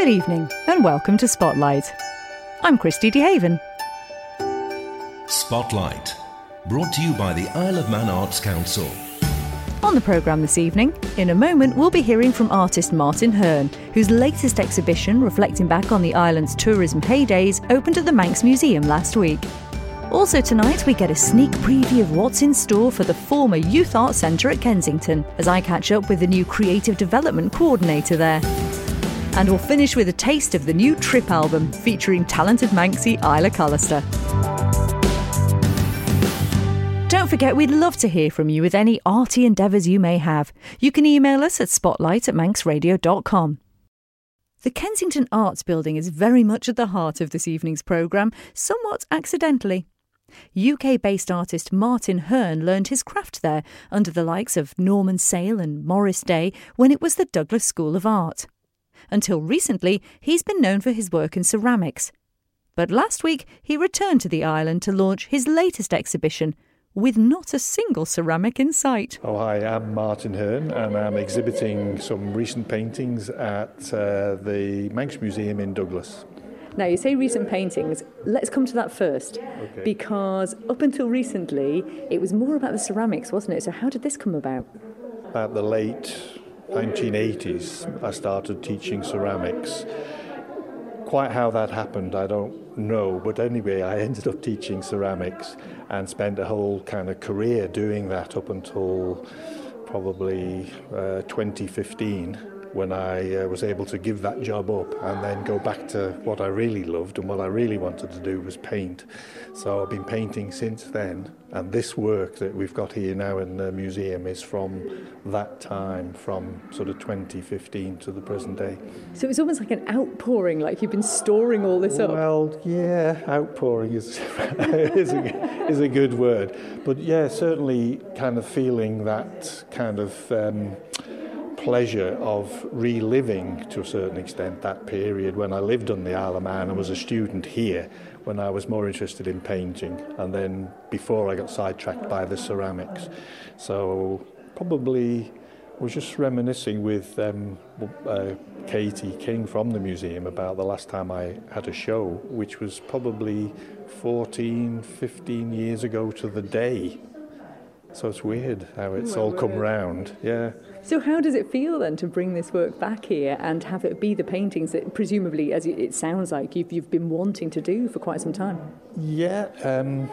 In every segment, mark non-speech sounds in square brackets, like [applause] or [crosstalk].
Good evening and welcome to Spotlight. I'm Christy DeHaven. Spotlight, brought to you by the Isle of Man Arts Council. On the programme this evening, in a moment, we'll be hearing from artist Martin Hearn, whose latest exhibition, reflecting back on the island's tourism heydays, opened at the Manx Museum last week. Also, tonight, we get a sneak preview of what's in store for the former Youth Arts Centre at Kensington as I catch up with the new Creative Development Coordinator there. And we'll finish with a taste of the new Trip album featuring talented Manxie Isla Callister. Don't forget, we'd love to hear from you with any arty endeavours you may have. You can email us at spotlight at manxradio.com. The Kensington Arts Building is very much at the heart of this evening's programme, somewhat accidentally. UK based artist Martin Hearn learned his craft there under the likes of Norman Sayle and Morris Day when it was the Douglas School of Art. Until recently, he's been known for his work in ceramics. But last week, he returned to the island to launch his latest exhibition, with not a single ceramic in sight. Oh, hi, I'm Martin Hearn, and I'm exhibiting some recent paintings at uh, the Manx Museum in Douglas. Now, you say recent paintings. Let's come to that first. Okay. Because up until recently, it was more about the ceramics, wasn't it? So, how did this come about? About the late 1980s, I started teaching ceramics. Quite how that happened, I don't know, but anyway, I [laughs] ended up teaching ceramics and spent a whole kind of career doing that up until probably uh, 2015 when I uh, was able to give that job up and then go back to what I really loved and what I really wanted to do was paint. So I've been painting since then, and this work that we've got here now in the museum is from that time, from sort of 2015 to the present day. So, it's almost like an outpouring, like you've been storing all this up. Well, yeah, outpouring is, [laughs] is, a, is a good word. But yeah, certainly kind of feeling that kind of. Um, pleasure of reliving to a certain extent that period when I lived on the Isle of Man and was a student here when I was more interested in painting and then before I got sidetracked by the ceramics. So probably was just reminiscing with um, uh, Katie King from the museum about the last time I had a show, which was probably 14, 15 years ago to the day. So it's weird how it's all come round. Yeah. So, how does it feel then to bring this work back here and have it be the paintings that, presumably, as it sounds like, you've, you've been wanting to do for quite some time? Yeah. Um,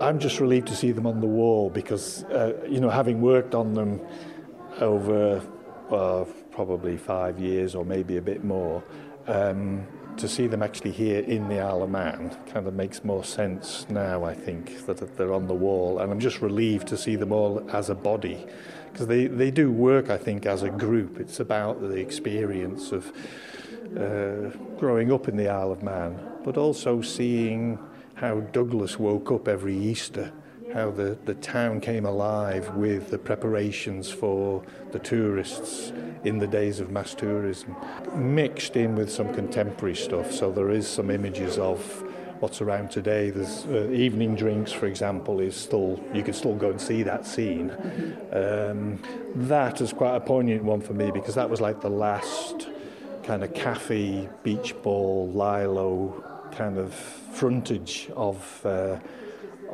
I'm just relieved to see them on the wall because, uh, you know, having worked on them over uh, probably five years or maybe a bit more, um, to see them actually here in the Isle of Man kind of makes more sense now, I think, that they're on the wall. And I'm just relieved to see them all as a body because they, they do work, I think, as a group. It's about the experience of uh, growing up in the Isle of Man, but also seeing how Douglas woke up every Easter how the, the town came alive with the preparations for the tourists in the days of mass tourism, mixed in with some contemporary stuff. So there is some images of what's around today. There's uh, evening drinks, for example, is still you can still go and see that scene. Um, that is quite a poignant one for me because that was like the last kind of cafe, beach ball, lilo kind of frontage of. Uh,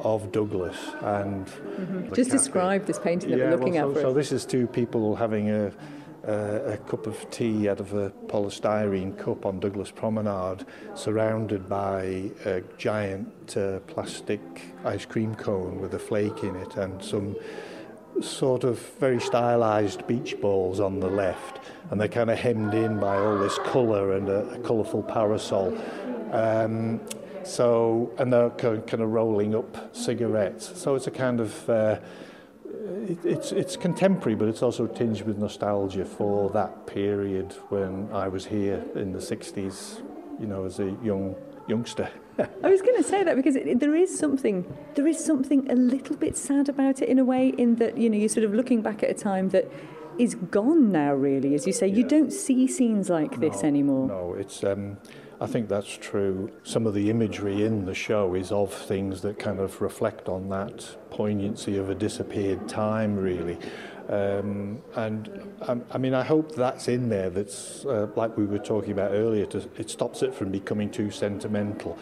of Douglas and mm-hmm. just describe this painting that yeah, we're looking well, so, at. So this is two people having a, a, a cup of tea out of a polystyrene cup on Douglas Promenade, surrounded by a giant uh, plastic ice cream cone with a flake in it and some sort of very stylized beach balls on the left and they're kind of hemmed in by all this colour and a, a colourful parasol um, so, and they're kind of rolling up cigarettes. So it's a kind of, uh, it, it's, it's contemporary, but it's also tinged with nostalgia for that period when I was here in the 60s, you know, as a young youngster. [laughs] I was going to say that because it, there is something, there is something a little bit sad about it in a way, in that you know you're sort of looking back at a time that is gone now. Really, as you say, yeah. you don't see scenes like this no, anymore. No, it's. Um, I think that's true. Some of the imagery in the show is of things that kind of reflect on that poignancy of a disappeared time, really. Um, and um, I mean, I hope that's in there. That's uh, like we were talking about earlier. To, it stops it from becoming too sentimental.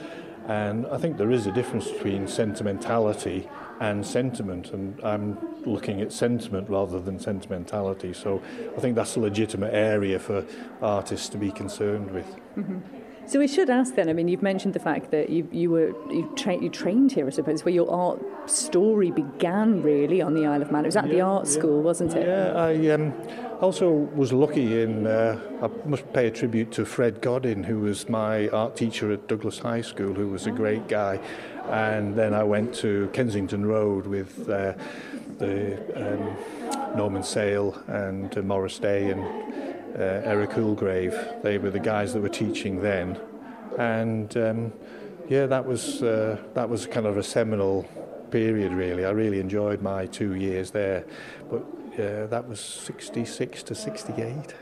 And I think there is a difference between sentimentality and sentiment, and I'm looking at sentiment rather than sentimentality. So I think that's a legitimate area for artists to be concerned with. Mm-hmm. So we should ask then. I mean, you've mentioned the fact that you you were you, tra- you trained here, I suppose, where your art story began really on the Isle of Man. It was at yeah, the art yeah. school, wasn't it? Yeah, I um, also was lucky in. Uh, I must pay a tribute to Fred Godin, who was my art teacher at Douglas High School, who was a great guy. And then I went to Kensington Road with uh, the um, Norman Sayle and uh, Morris Day and Eric Hulgrave. They were the guys that were teaching then, and um, yeah, that was uh, that was kind of a seminal period. Really, I really enjoyed my two years there, but uh, that was 66 to 68.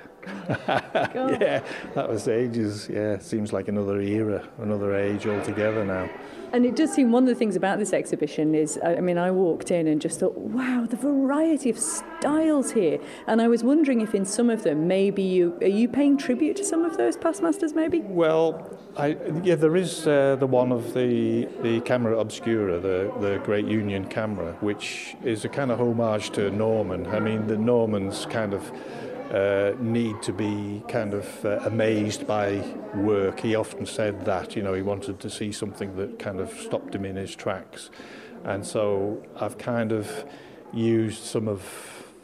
Yeah, that was ages. Yeah, seems like another era, another age altogether now. And it does seem one of the things about this exhibition is, I mean, I walked in and just thought, wow, the variety of styles here. And I was wondering if in some of them, maybe you are you paying tribute to some of those past masters, maybe? Well, I, yeah, there is uh, the one of the the camera obscura, the the Great Union camera, which is a kind of homage to Norman. I mean, the Normans kind of uh, need to be kind of uh, amazed by work. He often said that, you know, he wanted to see something that kind of stopped him in his tracks. And so I've kind of used some of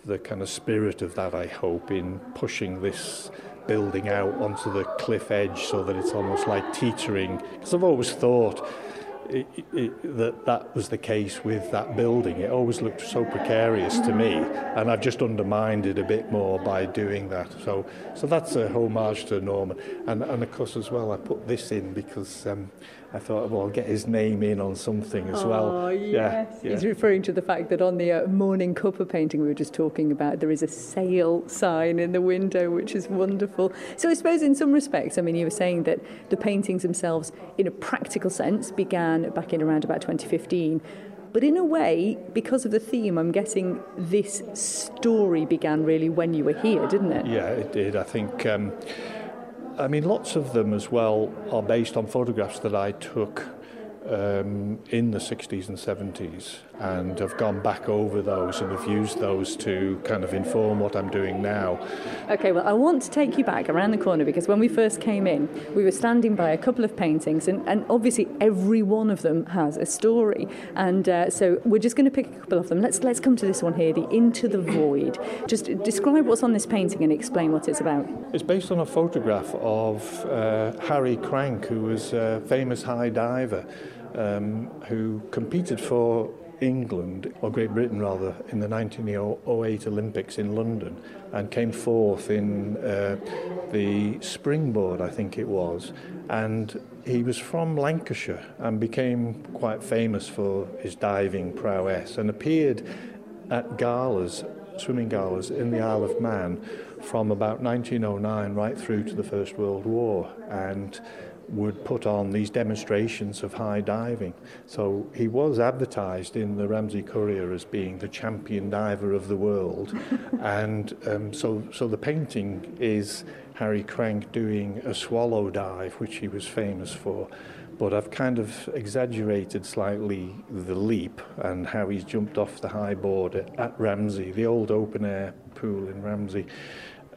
the kind of spirit of that, I hope, in pushing this building out onto the cliff edge so that it's almost like teetering. Because I've always thought it, it, that that was the case with that building. It always looked so precarious to me, and I've just undermined it a bit more by doing that. So, so that's a homage to Norman, and and of course as well, I put this in because um, I thought, well, I'll get his name in on something as oh, well. Yes. Yeah, yeah. He's referring to the fact that on the uh, morning cuppa painting we were just talking about, there is a sale sign in the window, which is wonderful. So I suppose in some respects, I mean, you were saying that the paintings themselves, in a practical sense, began back in around about 2015. But in a way, because of the theme, I'm guessing this story began really when you were here, didn't it? Yeah, it did. I think. Um, I mean, lots of them as well are based on photographs that I took um, in the 60s and 70s and have gone back over those and have used those to kind of inform what I'm doing now. Okay, well, I want to take you back around the corner because when we first came in, we were standing by a couple of paintings, and, and obviously every one of them has a story. And uh, so we're just going to pick a couple of them. Let's let's come to this one here, the Into the Void. Just describe what's on this painting and explain what it's about. It's based on a photograph of uh, Harry Crank, who was a famous high diver um, who competed for England, or Great Britain rather, in the 1908 Olympics in London and came fourth in uh, the springboard, I think it was. And he was from Lancashire and became quite famous for his diving prowess and appeared at galas, swimming galas in the Isle of Man from about 1909 right through to the First World War. And would put on these demonstrations of high diving. So he was advertised in the Ramsey Courier as being the champion diver of the world. [laughs] and um, so, so the painting is Harry Crank doing a swallow dive, which he was famous for. But I've kind of exaggerated slightly the leap and how he's jumped off the high board at, at Ramsey, the old open air pool in Ramsey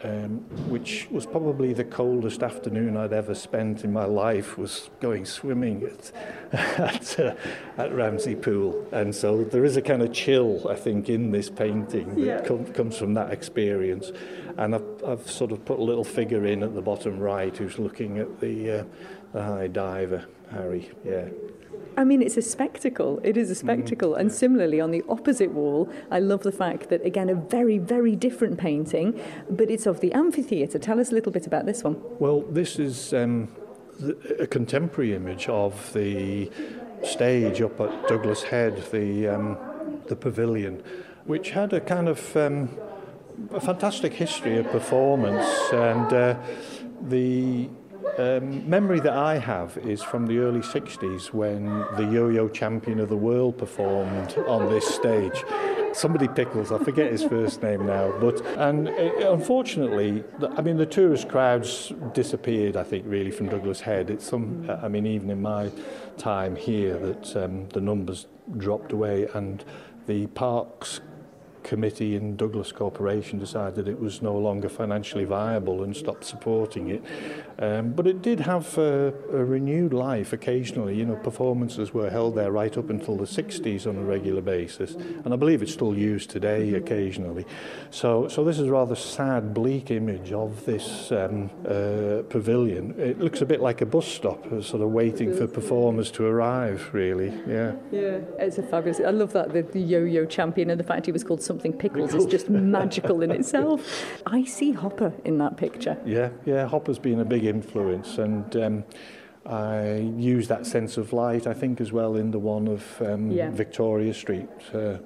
um, which was probably the coldest afternoon I'd ever spent in my life, was going swimming at, [laughs] at, uh, at Ramsey Pool. And so there is a kind of chill, I think, in this painting that yeah. com- comes from that experience. And I've, I've sort of put a little figure in at the bottom right who's looking at the, uh, the high diver, Harry, yeah. I mean, it's a spectacle. It is a spectacle. Mm, and similarly, on the opposite wall, I love the fact that, again, a very, very different painting, but it's of the amphitheatre. Tell us a little bit about this one. Well, this is um, a contemporary image of the stage up at Douglas Head, the, um, the pavilion, which had a kind of um, a fantastic history of performance. And uh, the um, memory that I have is from the early 60s when the yo yo champion of the world performed on this stage. somebody Pickles. I forget his first name now, but and uh, unfortunately, I mean the tourist crowds disappeared. I think really from Douglas Head. It's some. I mean even in my time here, that um, the numbers dropped away and the parks committee in Douglas Corporation decided it was no longer financially viable and stopped supporting it. Um, but it did have uh, a renewed life occasionally. You know, performances were held there right up until the 60s on a regular basis, and I believe it's still used today occasionally. So, so this is a rather sad, bleak image of this um, uh, pavilion. It looks a bit like a bus stop, uh, sort of waiting for performers to arrive. Really, yeah. Yeah, it's a fabulous. I love that the, the yo-yo champion and the fact he was called something pickles is just magical in itself. I see Hopper in that picture. Yeah, yeah, Hopper's been a big influence, and um, I use that sense of light, I think, as well in the one of um, yeah. Victoria Street. Uh.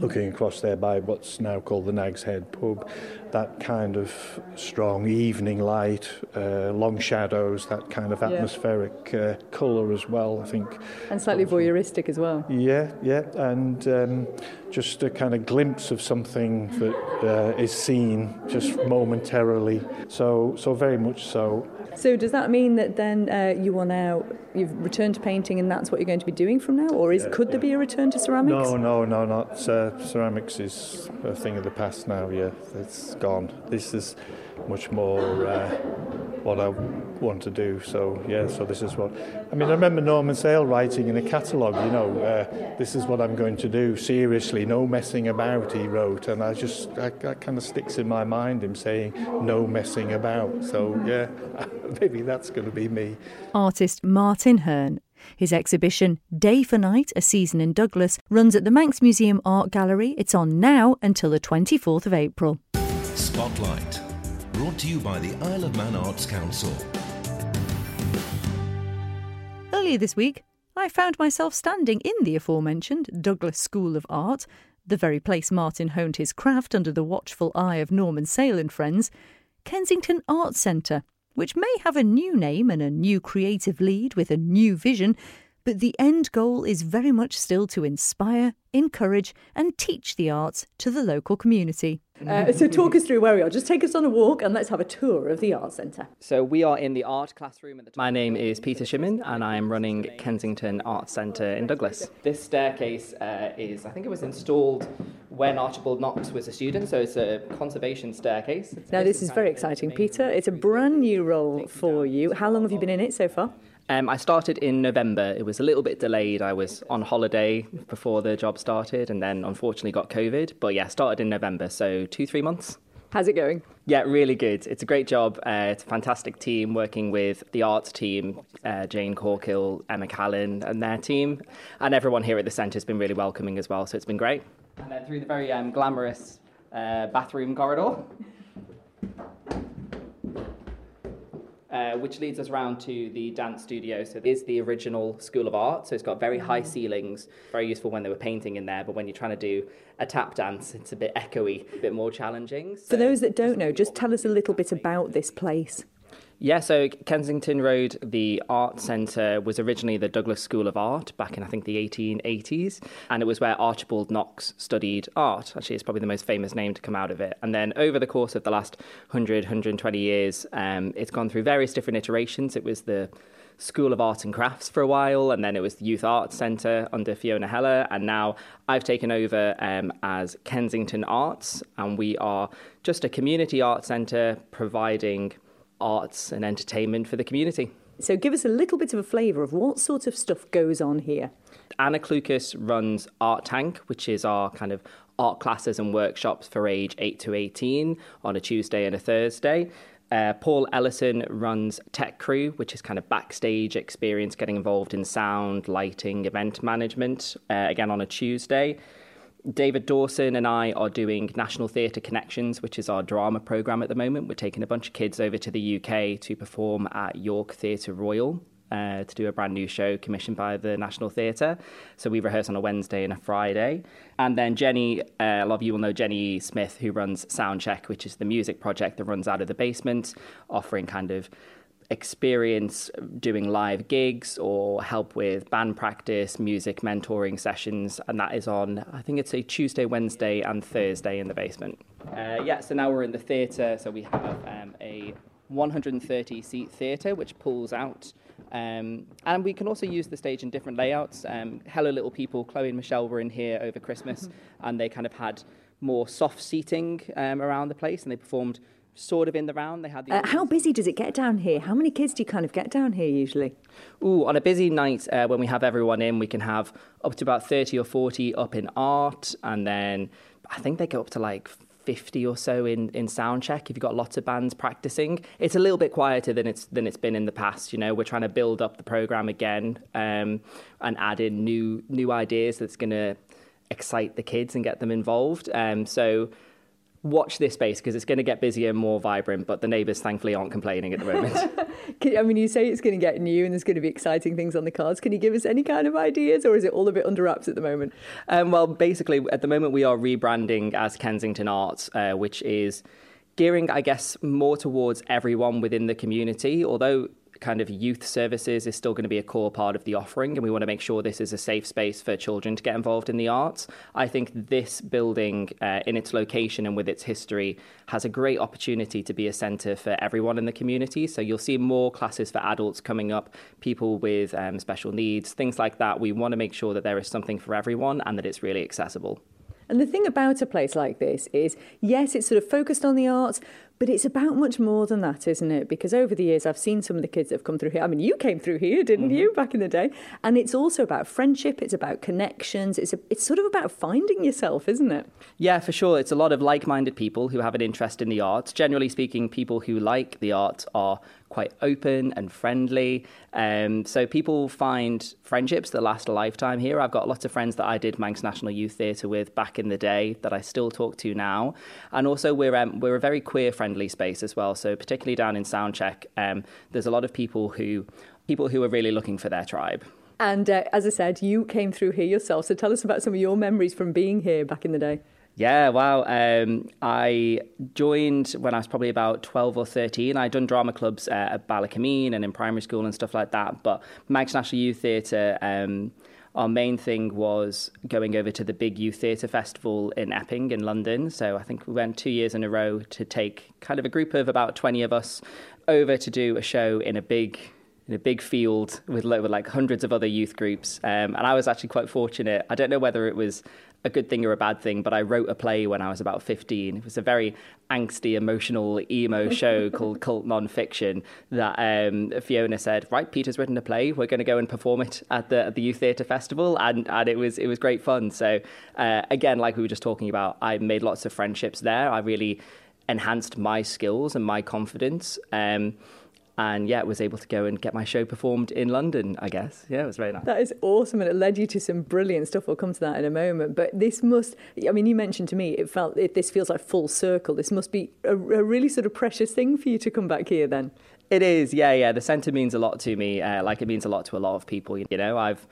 Looking across there by what's now called the Nag's Head pub. That kind of strong evening light, uh, long shadows, that kind of atmospheric yeah. uh, colour as well, I think. And slightly voyeuristic as well. Yeah, yeah, and um, just a kind of glimpse of something that uh, is seen just momentarily. So, so very much so. So does that mean that then uh, you are now you've returned to painting and that's what you're going to be doing from now, or is yeah, could there be a return to ceramics? No, no, no, not uh, ceramics is a thing of the past now. Yeah, it's gone. This is much more uh, what I want to do. So yeah, so this is what I mean. I remember Norman Sayle writing in a catalogue. You know, uh, this is what I'm going to do. Seriously, no messing about. He wrote, and I just that, that kind of sticks in my mind. Him saying no messing about. So yeah, [laughs] maybe that's going to be me. Artist Martin Hearn. His exhibition, Day for Night, a season in Douglas, runs at the Manx Museum Art Gallery. It's on now until the 24th of April. Spotlight to you by the Isle of Man Arts Council. Earlier this week, I found myself standing in the aforementioned Douglas School of Art, the very place Martin honed his craft under the watchful eye of Norman Sayle and friends, Kensington Arts Centre, which may have a new name and a new creative lead with a new vision, but the end goal is very much still to inspire, encourage, and teach the arts to the local community. Uh, so, talk us through where we are. Just take us on a walk and let's have a tour of the Art Centre. So, we are in the art classroom. At the My name is Peter Shimmin and I am running Kensington Art Centre in Douglas. This staircase uh, is, I think it was installed when Archibald Knox was a student, so it's a conservation staircase. It's now, this is very exciting, Peter. It's a brand new role for you. How long have you been in it so far? Um, I started in November. It was a little bit delayed. I was on holiday before the job started and then unfortunately got COVID. But yeah, started in November, so two, three months. How's it going? Yeah, really good. It's a great job. Uh, it's a fantastic team working with the arts team, uh, Jane Corkill, Emma Callan, and their team. And everyone here at the centre has been really welcoming as well, so it's been great. And then through the very um, glamorous uh, bathroom corridor. Uh, which leads us around to the dance studio. So, this is the original School of Art. So, it's got very high ceilings, very useful when they were painting in there. But when you're trying to do a tap dance, it's a bit echoey, a bit more challenging. So, For those that don't know, just tell us a little bit about this place. Yeah, so Kensington Road, the art centre, was originally the Douglas School of Art back in, I think, the 1880s. And it was where Archibald Knox studied art. Actually, it's probably the most famous name to come out of it. And then over the course of the last 100, 120 years, um, it's gone through various different iterations. It was the School of Art and Crafts for a while, and then it was the Youth Arts Centre under Fiona Heller, and now I've taken over um, as Kensington Arts, and we are just a community art centre providing arts and entertainment for the community. So, give us a little bit of a flavour of what sort of stuff goes on here. Anna Klukas runs Art Tank, which is our kind of art classes and workshops for age 8 to 18 on a Tuesday and a Thursday. Uh, Paul Ellison runs Tech Crew, which is kind of backstage experience, getting involved in sound, lighting, event management, uh, again on a Tuesday. David Dawson and I are doing National Theatre Connections, which is our drama programme at the moment. We're taking a bunch of kids over to the UK to perform at York Theatre Royal uh, to do a brand new show commissioned by the National Theatre. So we rehearse on a Wednesday and a Friday. And then Jenny, uh, a lot of you will know Jenny Smith, who runs Soundcheck, which is the music project that runs out of the basement, offering kind of experience doing live gigs or help with band practice, music mentoring sessions, and that is on, I think it's a Tuesday, Wednesday, and Thursday in the basement. Uh, yeah, so now we're in the theatre, so we have um, a 130 seat theatre which pulls out. Um, and we can also use the stage in different layouts. Um, Hello Little People, Chloe and Michelle were in here over Christmas, and they kind of had more soft seating um, around the place, and they performed sort of in the round. They had the Uh, how busy does it get down here? How many kids do you kind of get down here usually? Ooh, on a busy night uh, when we have everyone in, we can have up to about 30 or 40 up in art, and then I think they go up to like 50 or so in, in sound check if you've got lots of bands practicing. It's a little bit quieter than it's than it's been in the past. You know, we're trying to build up the program again um, and add in new new ideas that's going to excite the kids and get them involved. Um, so watch this space because it's going to get busier and more vibrant, but the neighbours thankfully aren't complaining at the moment. [laughs] Can, I mean, you say it's going to get new and there's going to be exciting things on the cards. Can you give us any kind of ideas, or is it all a bit under wraps at the moment? Um, well, basically, at the moment, we are rebranding as Kensington Arts, uh, which is gearing, I guess, more towards everyone within the community. Although kind of youth services is still going to be a core part of the offering, and we want to make sure this is a safe space for children to get involved in the arts. I think this building, uh, in its location and with its history, has a great opportunity to be a centre for everyone in the community. So you'll see more classes for adults coming up, people with um, special needs, things like that. We want to make sure that there is something for everyone and that it's really accessible. And the thing about a place like this is, yes, it's sort of focused on the arts, but it's about much more than that, isn't it? Because over the years, I've seen some of the kids that have come through here. I mean, you came through here, didn't you, back in the day? And it's also about friendship. It's about connections. It's a, it's sort of about finding yourself, isn't it? Yeah, for sure. It's a lot of like minded people who have an interest in the arts. Generally speaking, people who like the arts are quite open and friendly. Um, so people find friendships that last a lifetime here. I've got lots of friends that I did Manx National Youth Theatre with back in the day that I still talk to now. And also, we're, um, we're a very queer friendly space as well. So, particularly down in Soundcheck, um, there's a lot of people who, people who are really looking for their tribe. And uh, as I said, you came through here yourself. So tell us about some of your memories from being here back in the day. Yeah, wow. Um, I joined when I was probably about 12 or 13. I'd done drama clubs uh, at Ballakermeen and in primary school and stuff like that. But Manx National Youth Theatre, um, our main thing was going over to the big youth theatre festival in Epping in London. So I think we went two years in a row to take kind of a group of about 20 of us over to do a show in a big in a big field with, with like hundreds of other youth groups. Um, and I was actually quite fortunate. I don't know whether it was a good thing or a bad thing, but I wrote a play when I was about 15. It was a very angsty, emotional, emo [laughs] show called Cult Nonfiction that um, Fiona said, right, Peter's written a play. We're going to go and perform it at the, at the Youth Theatre Festival. And, and it was it was great fun. So uh, again, like we were just talking about, I made lots of friendships there. I really enhanced my skills and my confidence. Um, and yeah, was able to go and get my show performed in London. I guess yeah, it was very nice. That is awesome, and it led you to some brilliant stuff. We'll come to that in a moment. But this must—I mean, you mentioned to me it felt it, this feels like full circle. This must be a, a really sort of precious thing for you to come back here. Then it is, yeah, yeah. The centre means a lot to me. Uh, like it means a lot to a lot of people. You know, I've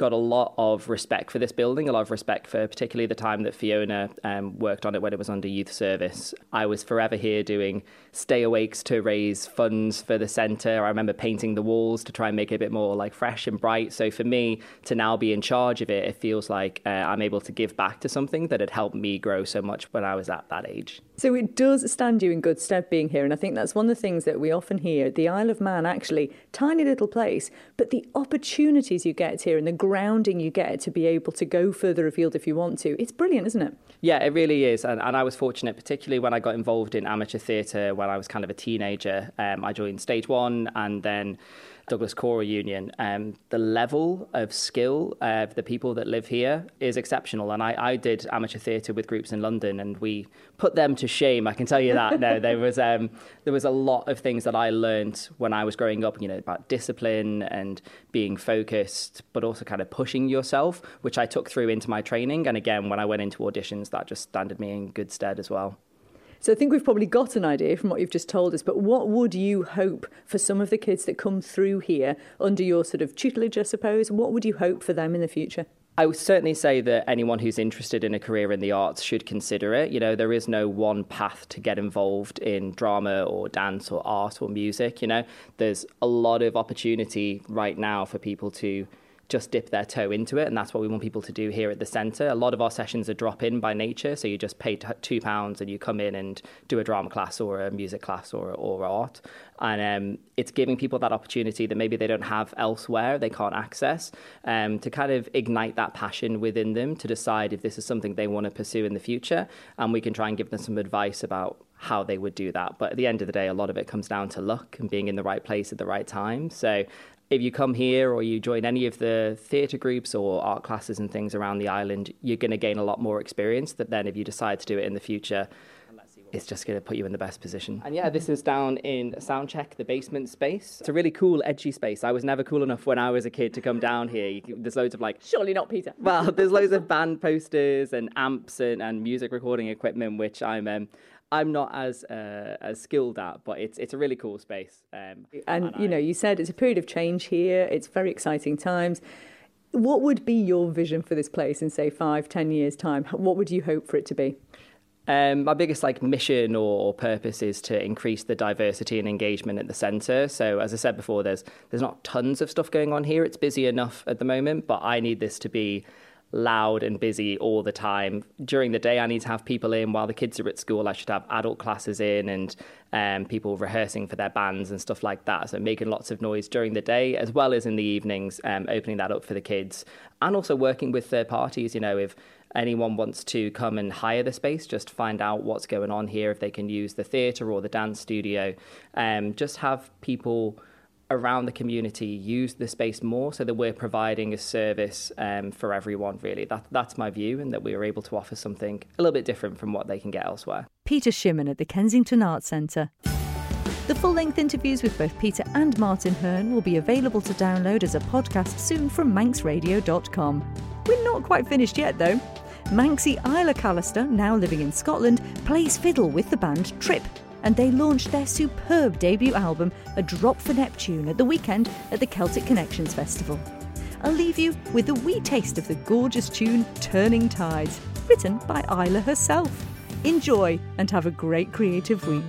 got a lot of respect for this building, a lot of respect for particularly the time that Fiona um, worked on it when it was under youth service. I was forever here doing stay awakes to raise funds for the centre. I remember painting the walls to try and make it a bit more like fresh and bright. So for me to now be in charge of it, it feels like uh, I'm able to give back to something that had helped me grow so much when I was at that age. So it does stand you in good stead being here, and I think that's one of the things that we often hear. The Isle of Man, actually, tiny little place, but the opportunities you get here and the grounding you get to be able to go further afield if you want to, it's brilliant, isn't it? Yeah, it really is. And, and I was fortunate, particularly when I got involved in amateur theatre when I was kind of a teenager. Um, I joined Stage One and then Douglas Choral Union, um, the level of skill of the people that live here is exceptional. And I, I did amateur theatre with groups in London, and we put them to shame. I can tell you that. no, there was um, there was a lot of things that I learned when I was growing up. You know, about discipline and being focused, but also kind of pushing yourself, which I took through into my training. And again, when I went into auditions, that just standed me in good stead as well. So I think we've probably got an idea from what you've just told us, but what would you hope for some of the kids that come through here under your sort of tutelage, I suppose? What would you hope for them in the future? I would certainly say that anyone who's interested in a career in the arts should consider it. You know, there is no one path to get involved in drama or dance or art or music. You know, there's a lot of opportunity right now for people to just dip their toe into it. And that's what we want people to do here at the centre. A lot of our sessions are drop in by nature. So you just pay two pounds and you come in and do a drama class or a music class or, or art. And um, it's giving people that opportunity that maybe they don't have elsewhere, they can't access, um, to kind of ignite that passion within them to decide if this is something they want to pursue in the future. And we can try and give them some advice about how they would do that. But at the end of the day, a lot of it comes down to luck and being in the right place at the right time. So if you come here or you join any of the theatre groups or art classes and things around the island, you're going to gain a lot more experience that then if you decide to do it in the future, it's just going to put you in the best position. And yeah, this is down in Soundcheck, the basement space. It's a really cool, edgy space. I was never cool enough when I was a kid to come down here. there's loads of like. Surely not, Peter. Well, there's loads of [laughs] band posters and amps and, and music recording equipment, which I'm. Um, I'm not as uh, as skilled at, but it's it's a really cool space. Um, and, and you I, know, you said it's a period of change here. It's very exciting times. What would be your vision for this place in say five, ten years time? What would you hope for it to be? Um, my biggest like mission or, purpose is to increase the diversity and engagement at the centre. So as I said before, there's there's not tons of stuff going on here. It's busy enough at the moment, but I need this to be loud and busy all the time. During the day, I need to have people in while the kids are at school. I should have adult classes in and um, people rehearsing for their bands and stuff like that. So making lots of noise during the day as well as in the evenings, um, opening that up for the kids and also working with third parties. You know, if anyone wants to come and hire the space, just find out what's going on here, if they can use the theatre or the dance studio, um, just have people around the community use the space more so that we're providing a service um, for everyone, really. That, that's my view, and that we are able to offer something a little bit different from what they can get elsewhere. Peter Shimmin at the Kensington Arts Centre. The full length interviews with both Peter and Martin Hearn will be available to download as a podcast soon from manxradio.com. We're not quite finished yet, though. Manxie Isla Callister, now living in Scotland, plays fiddle with the band Trip and they launched their superb debut album, A Drop for Neptune, at the weekend at the Celtic Connections Festival. I'll leave you with a wee taste of the gorgeous tune Turning Tides, written by Isla herself. Enjoy and have a great creative week.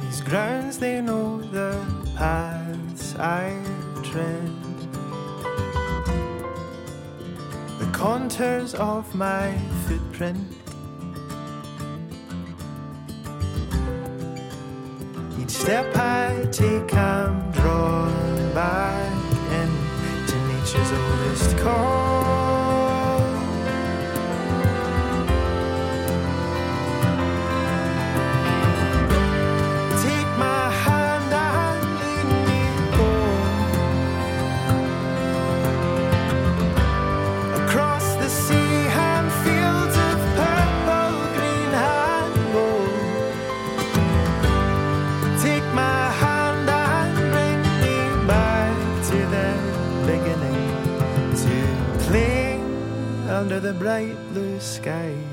These grounds, they know the paths I tread. The contours of my footprint step I take, I'm drawn back into nature's oldest call. Under the bright blue skies